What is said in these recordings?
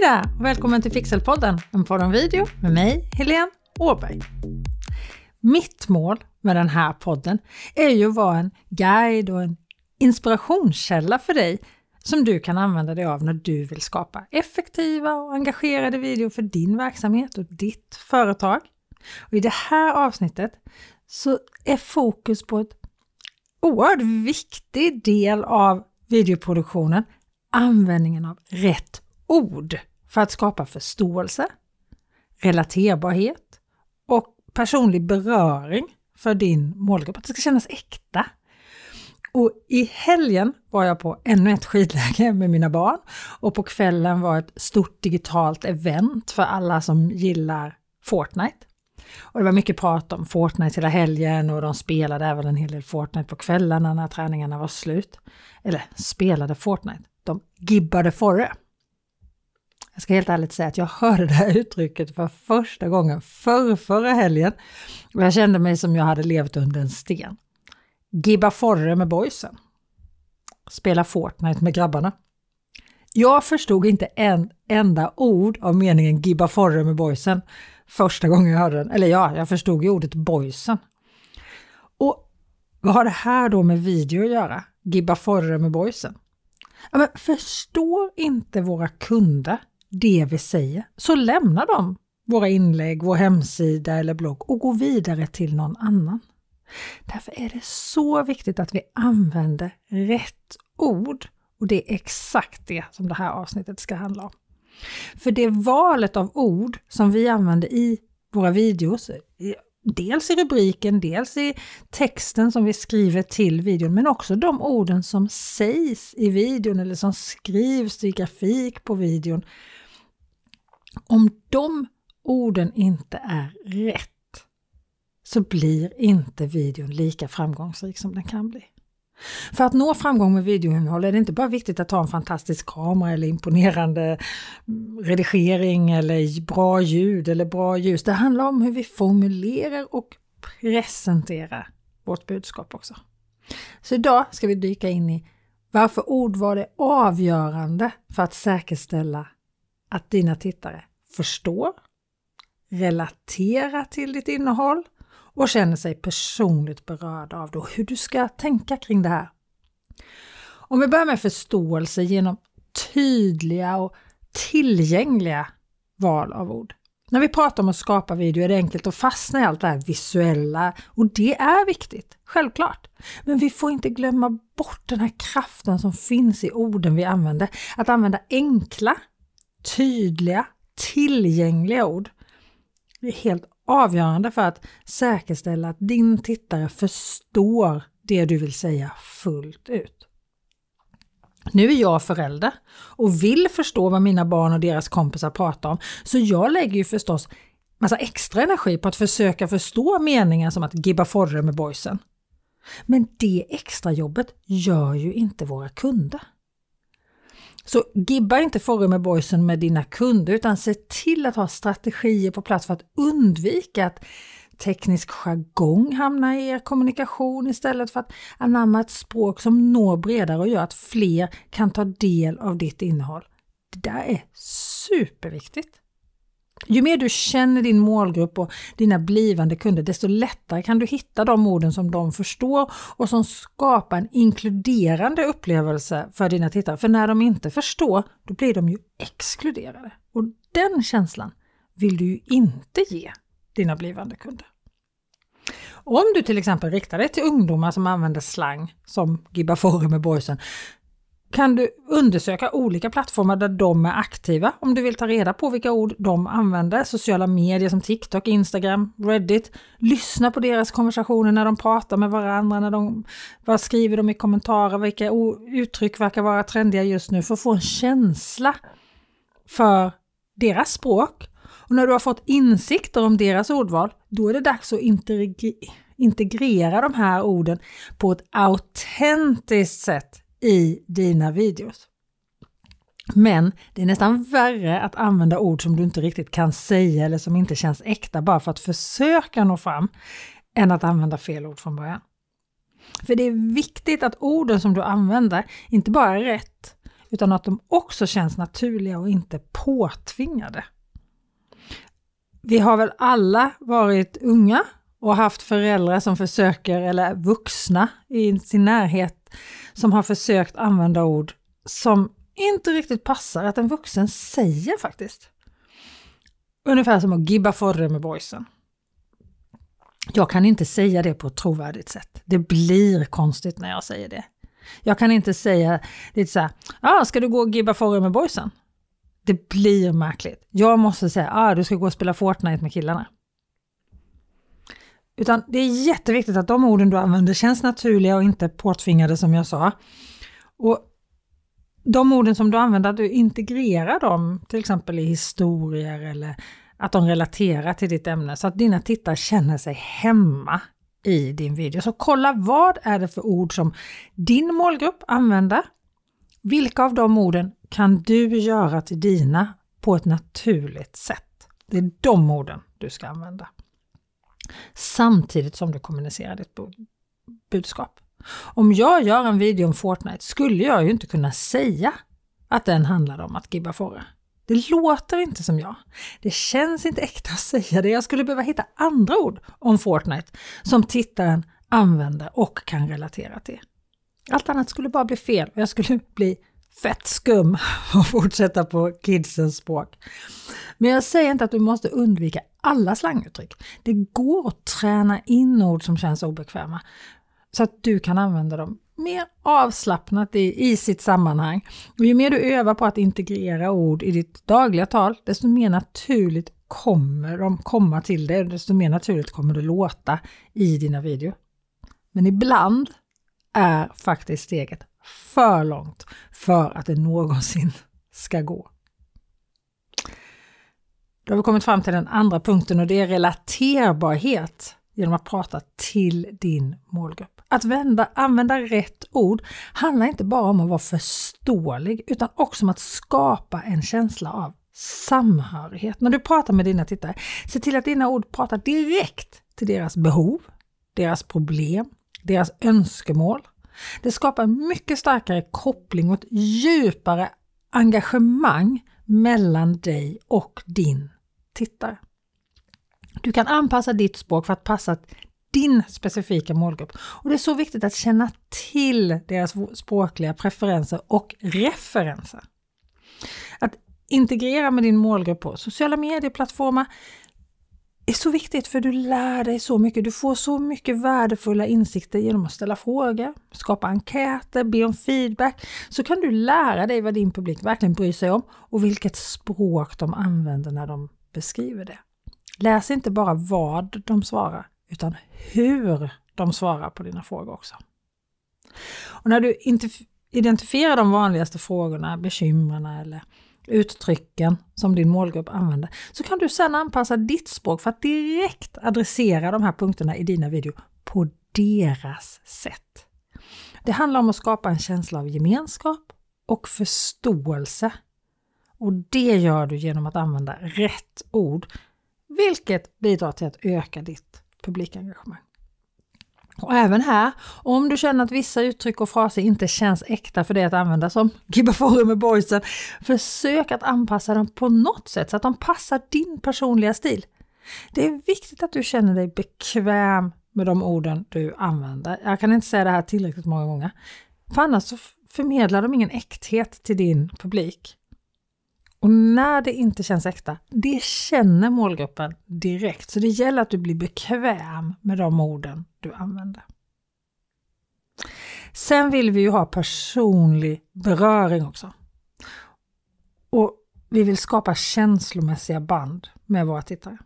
Hej där och välkommen till Pixelpodden, en podd om video med mig, Helene Åberg. Mitt mål med den här podden är ju att vara en guide och en inspirationskälla för dig som du kan använda dig av när du vill skapa effektiva och engagerade videor för din verksamhet och ditt företag. Och I det här avsnittet så är fokus på ett oerhört viktig del av videoproduktionen, användningen av rätt ord för att skapa förståelse, relaterbarhet och personlig beröring för din målgrupp, att det ska kännas äkta. Och i helgen var jag på ännu ett skidläge med mina barn och på kvällen var ett stort digitalt event för alla som gillar Fortnite. Och det var mycket prat om Fortnite hela helgen och de spelade även en hel del Fortnite på kvällarna när träningarna var slut. Eller spelade Fortnite, de gibbade forre. Jag ska helt ärligt säga att jag hörde det här uttrycket för första gången för förra helgen och jag kände mig som jag hade levt under en sten. Gibba forre med boysen. Spela Fortnite med grabbarna. Jag förstod inte en enda ord av meningen gibba forre med boysen första gången jag hörde den. Eller ja, jag förstod ju ordet boysen. Och vad har det här då med video att göra? Gibba forre med boysen? Ja, men förstår inte våra kunder det vi säger så lämnar de våra inlägg, vår hemsida eller blogg och går vidare till någon annan. Därför är det så viktigt att vi använder rätt ord och det är exakt det som det här avsnittet ska handla om. För det valet av ord som vi använder i våra videos, dels i rubriken, dels i texten som vi skriver till videon, men också de orden som sägs i videon eller som skrivs i grafik på videon. Om de orden inte är rätt så blir inte videon lika framgångsrik som den kan bli. För att nå framgång med videoinnehåll är det inte bara viktigt att ha en fantastisk kamera eller imponerande redigering eller bra ljud eller bra ljus. Det handlar om hur vi formulerar och presenterar vårt budskap också. Så idag ska vi dyka in i varför ordval är avgörande för att säkerställa att dina tittare förstår, relaterar till ditt innehåll och känner sig personligt berörda av det och hur du ska tänka kring det här. Om vi börjar med förståelse genom tydliga och tillgängliga val av ord. När vi pratar om att skapa video är det enkelt att fastna i allt det här visuella och det är viktigt, självklart. Men vi får inte glömma bort den här kraften som finns i orden vi använder. Att använda enkla, tydliga, tillgängliga ord. Det är helt avgörande för att säkerställa att din tittare förstår det du vill säga fullt ut. Nu är jag förälder och vill förstå vad mina barn och deras kompisar pratar om, så jag lägger ju förstås massa extra energi på att försöka förstå meningen som att gibba forre med boysen. Men det extra jobbet gör ju inte våra kunder. Så gibba inte forum med boysen med dina kunder utan se till att ha strategier på plats för att undvika att teknisk jargong hamnar i er kommunikation istället för att anamma ett språk som når bredare och gör att fler kan ta del av ditt innehåll. Det där är superviktigt. Ju mer du känner din målgrupp och dina blivande kunder, desto lättare kan du hitta de orden som de förstår och som skapar en inkluderande upplevelse för dina tittare. För när de inte förstår, då blir de ju exkluderade. Och den känslan vill du ju inte ge dina blivande kunder. Om du till exempel riktar dig till ungdomar som använder slang som Gibba Forum med boysen, kan du undersöka olika plattformar där de är aktiva om du vill ta reda på vilka ord de använder. Sociala medier som TikTok, Instagram, Reddit. Lyssna på deras konversationer när de pratar med varandra, när de, vad skriver de i kommentarer, vilka uttryck verkar vara trendiga just nu för att få en känsla för deras språk. Och när du har fått insikter om deras ordval, då är det dags att integrera de här orden på ett autentiskt sätt i dina videos. Men det är nästan värre att använda ord som du inte riktigt kan säga eller som inte känns äkta bara för att försöka nå fram, än att använda fel ord från början. För det är viktigt att orden som du använder inte bara är rätt, utan att de också känns naturliga och inte påtvingade. Vi har väl alla varit unga och haft föräldrar som försöker, eller vuxna i sin närhet, som har försökt använda ord som inte riktigt passar att en vuxen säger faktiskt. Ungefär som att gibba forre med boysen. Jag kan inte säga det på ett trovärdigt sätt. Det blir konstigt när jag säger det. Jag kan inte säga lite så här, ah, ska du gå och gibba forre med boysen? Det blir märkligt. Jag måste säga, ah, du ska gå och spela Fortnite med killarna. Utan det är jätteviktigt att de orden du använder känns naturliga och inte påtvingade som jag sa. Och de orden som du använder, att du integrerar dem till exempel i historier eller att de relaterar till ditt ämne så att dina tittare känner sig hemma i din video. Så kolla vad är det för ord som din målgrupp använder? Vilka av de orden kan du göra till dina på ett naturligt sätt? Det är de orden du ska använda. Samtidigt som du kommunicerar ditt budskap. Om jag gör en video om Fortnite skulle jag ju inte kunna säga att den handlar om att gibba fåra. Det låter inte som jag. Det känns inte äkta att säga det. Jag skulle behöva hitta andra ord om Fortnite som tittaren använder och kan relatera till. Allt annat skulle bara bli fel och jag skulle bli fett skum och fortsätta på kidsens språk. Men jag säger inte att du måste undvika alla slanguttryck. Det går att träna in ord som känns obekväma så att du kan använda dem mer avslappnat i, i sitt sammanhang. Och ju mer du övar på att integrera ord i ditt dagliga tal, desto mer naturligt kommer de komma till dig och desto mer naturligt kommer det låta i dina videor. Men ibland är faktiskt steget för långt för att det någonsin ska gå. Då har vi kommit fram till den andra punkten och det är relaterbarhet genom att prata till din målgrupp. Att vända, använda rätt ord handlar inte bara om att vara förståelig utan också om att skapa en känsla av samhörighet. När du pratar med dina tittare, se till att dina ord pratar direkt till deras behov, deras problem, deras önskemål. Det skapar en mycket starkare koppling och ett djupare engagemang mellan dig och din tittare. Du kan anpassa ditt språk för att passa din specifika målgrupp. Och Det är så viktigt att känna till deras språkliga preferenser och referenser. Att integrera med din målgrupp på sociala medieplattformar är så viktigt för du lär dig så mycket. Du får så mycket värdefulla insikter genom att ställa frågor, skapa enkäter, be om feedback. Så kan du lära dig vad din publik verkligen bryr sig om och vilket språk de använder när de beskriver det. Läs inte bara vad de svarar, utan hur de svarar på dina frågor också. Och när du identifierar de vanligaste frågorna, bekymren eller uttrycken som din målgrupp använder, så kan du sedan anpassa ditt språk för att direkt adressera de här punkterna i dina videor på deras sätt. Det handlar om att skapa en känsla av gemenskap och förståelse. Och det gör du genom att använda rätt ord vilket bidrar till att öka ditt publikengagemang. Och även här, om du känner att vissa uttryck och fraser inte känns äkta för dig att använda som Gibba Forum med boysen, försök att anpassa dem på något sätt så att de passar din personliga stil. Det är viktigt att du känner dig bekväm med de orden du använder. Jag kan inte säga det här tillräckligt många gånger. För annars så förmedlar de ingen äkthet till din publik. Och när det inte känns äkta, det känner målgruppen direkt. Så det gäller att du blir bekväm med de orden du använder. Sen vill vi ju ha personlig beröring också. Och vi vill skapa känslomässiga band med våra tittare.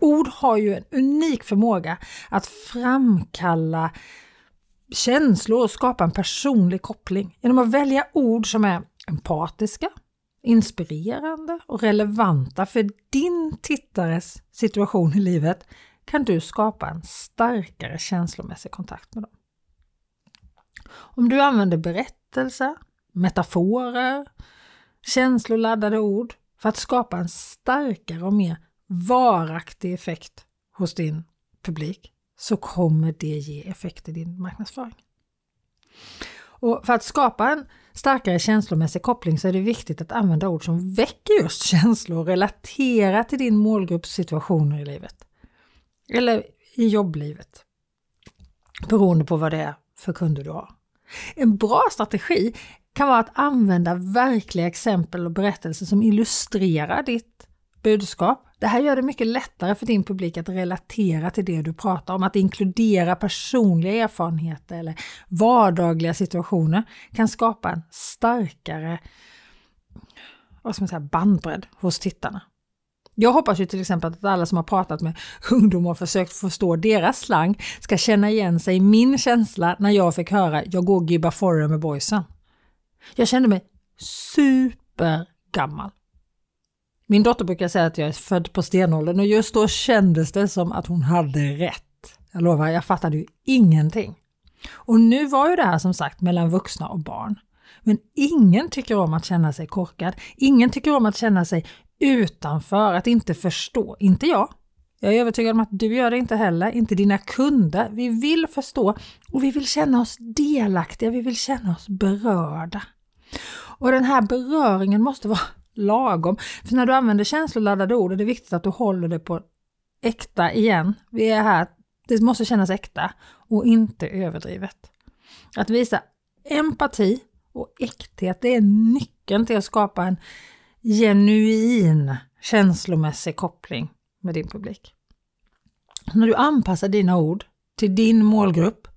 Ord har ju en unik förmåga att framkalla känslor och skapa en personlig koppling genom att välja ord som är empatiska, inspirerande och relevanta för din tittares situation i livet kan du skapa en starkare känslomässig kontakt med dem. Om du använder berättelser, metaforer, känsloladdade ord för att skapa en starkare och mer varaktig effekt hos din publik så kommer det ge effekt i din marknadsföring. Och för att skapa en starkare känslomässig koppling så är det viktigt att använda ord som väcker just känslor och relaterar till din målgrupps situationer i livet. Eller i jobblivet. Beroende på vad det är för kunder du har. En bra strategi kan vara att använda verkliga exempel och berättelser som illustrerar ditt budskap. Det här gör det mycket lättare för din publik att relatera till det du pratar om. Att inkludera personliga erfarenheter eller vardagliga situationer kan skapa en starkare vad ska man säga, bandbredd hos tittarna. Jag hoppas ju till exempel att alla som har pratat med ungdomar och försökt förstå deras slang ska känna igen sig i min känsla när jag fick höra jag går gibba forre med boysen. Jag kände mig supergammal. Min dotter brukar säga att jag är född på stenåldern och just då kändes det som att hon hade rätt. Jag lovar, jag fattade ju ingenting. Och nu var ju det här som sagt mellan vuxna och barn. Men ingen tycker om att känna sig korkad. Ingen tycker om att känna sig utanför, att inte förstå. Inte jag. Jag är övertygad om att du gör det inte heller, inte dina kunder. Vi vill förstå och vi vill känna oss delaktiga, vi vill känna oss berörda. Och den här beröringen måste vara lagom. För när du använder känsloladdade ord är det viktigt att du håller det på äkta igen. Vi är här, det måste kännas äkta och inte överdrivet. Att visa empati och äkthet, det är nyckeln till att skapa en genuin känslomässig koppling med din publik. När du anpassar dina ord till din målgrupp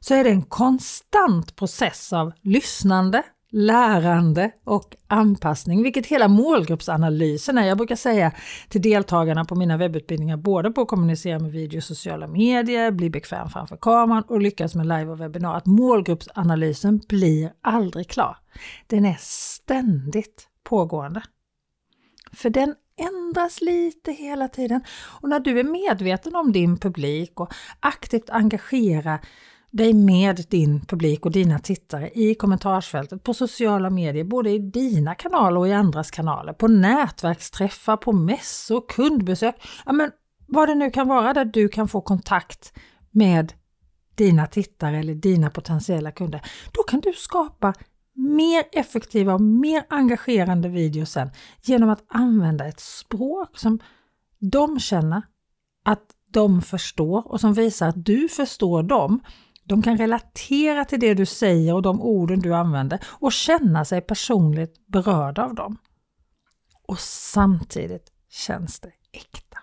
så är det en konstant process av lyssnande, lärande och anpassning, vilket hela målgruppsanalysen är. Jag brukar säga till deltagarna på mina webbutbildningar, både på att kommunicera med video och sociala medier, bli bekväm framför kameran och lyckas med live och webbinar, att målgruppsanalysen blir aldrig klar. Den är ständigt pågående. För den ändras lite hela tiden. Och när du är medveten om din publik och aktivt engagerar dig med din publik och dina tittare i kommentarsfältet, på sociala medier, både i dina kanaler och i andras kanaler, på nätverksträffar, på mässor, kundbesök, ja men vad det nu kan vara där du kan få kontakt med dina tittare eller dina potentiella kunder. Då kan du skapa mer effektiva och mer engagerande videos sen genom att använda ett språk som de känner att de förstår och som visar att du förstår dem. De kan relatera till det du säger och de orden du använder och känna sig personligt berörda av dem. Och samtidigt känns det äkta.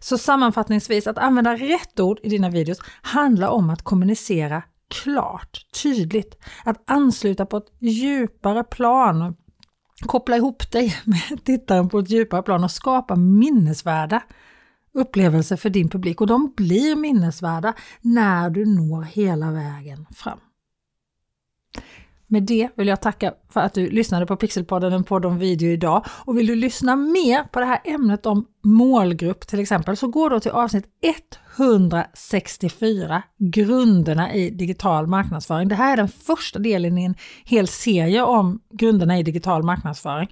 Så sammanfattningsvis, att använda rätt ord i dina videos handlar om att kommunicera klart, tydligt, att ansluta på ett djupare plan, koppla ihop dig med tittaren på ett djupare plan och skapa minnesvärda upplevelser för din publik och de blir minnesvärda när du når hela vägen fram. Med det vill jag tacka för att du lyssnade på Pixelpodden, en podd om video idag. Och vill du lyssna mer på det här ämnet om målgrupp till exempel så gå då till avsnitt 164, Grunderna i digital marknadsföring. Det här är den första delen i en hel serie om grunderna i digital marknadsföring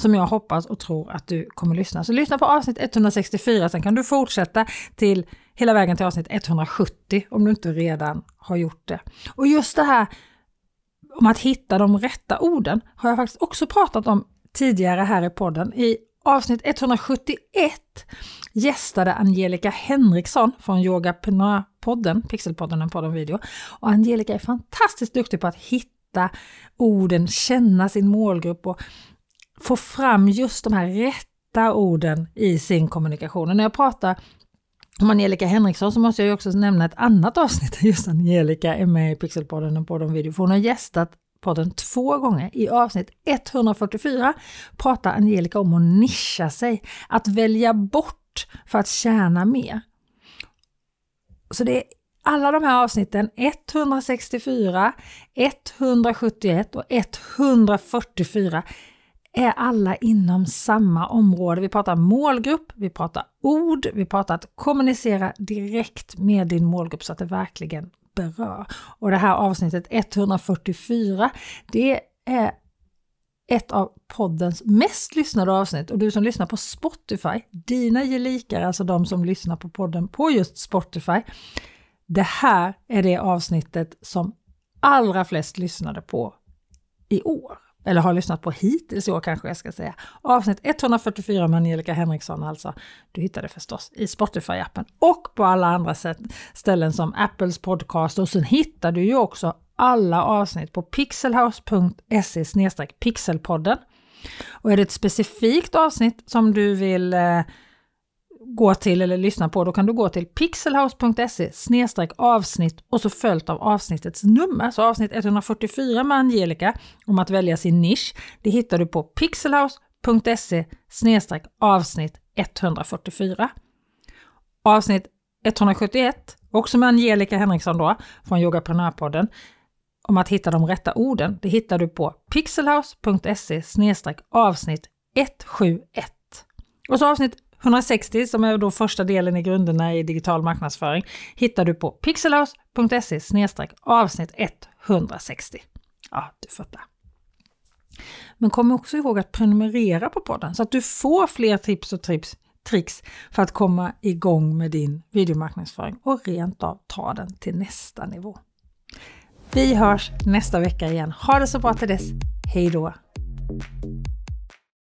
som jag hoppas och tror att du kommer lyssna. Så lyssna på avsnitt 164, sen kan du fortsätta till hela vägen till avsnitt 170 om du inte redan har gjort det. Och just det här om att hitta de rätta orden har jag faktiskt också pratat om tidigare här i podden. I avsnitt 171 gästade Angelica Henriksson från Yogapreneur-podden, Pixelpodden, en podd om video. Och Angelica är fantastiskt duktig på att hitta orden, känna sin målgrupp och få fram just de här rätta orden i sin kommunikation. Och när jag pratar om Angelica Henriksson så måste jag ju också nämna ett annat avsnitt där just Angelica är med i Pixelpodden och podden video. För hon har gästat podden två gånger. I avsnitt 144 pratar Angelica om att nischa sig, att välja bort för att tjäna mer. Så det är alla de här avsnitten, 164, 171 och 144 är alla inom samma område. Vi pratar målgrupp, vi pratar ord, vi pratar att kommunicera direkt med din målgrupp så att det verkligen berör. Och det här avsnittet 144, det är ett av poddens mest lyssnade avsnitt och du som lyssnar på Spotify, dina gelikar, alltså de som lyssnar på podden på just Spotify. Det här är det avsnittet som allra flest lyssnade på i år. Eller har lyssnat på hittills i år kanske jag ska säga. Avsnitt 144 med Angelica Henriksson alltså. Du hittar det förstås i Spotify-appen och på alla andra sätt, ställen som Apples podcast och sen hittar du ju också alla avsnitt på pixelhouse.se pixelpodden. Och är det ett specifikt avsnitt som du vill eh, gå till eller lyssna på, då kan du gå till pixelhouse.se avsnitt och så följt av avsnittets nummer. Så avsnitt 144 med Angelica om att välja sin nisch, det hittar du på pixelhouse.se avsnitt 144. Avsnitt 171, också med Angelica Henriksson då, från Yogaprenörpodden, om att hitta de rätta orden, det hittar du på pixelhouse.se avsnitt 171. Och så avsnitt 160 som är då första delen i grunderna i digital marknadsföring hittar du på pixelhouse.se avsnitt 160. Ja, du fattar. Men kom också ihåg att prenumerera på podden så att du får fler tips och trips, tricks för att komma igång med din videomarknadsföring och rent av ta den till nästa nivå. Vi hörs nästa vecka igen. Ha det så bra till dess. Hej då!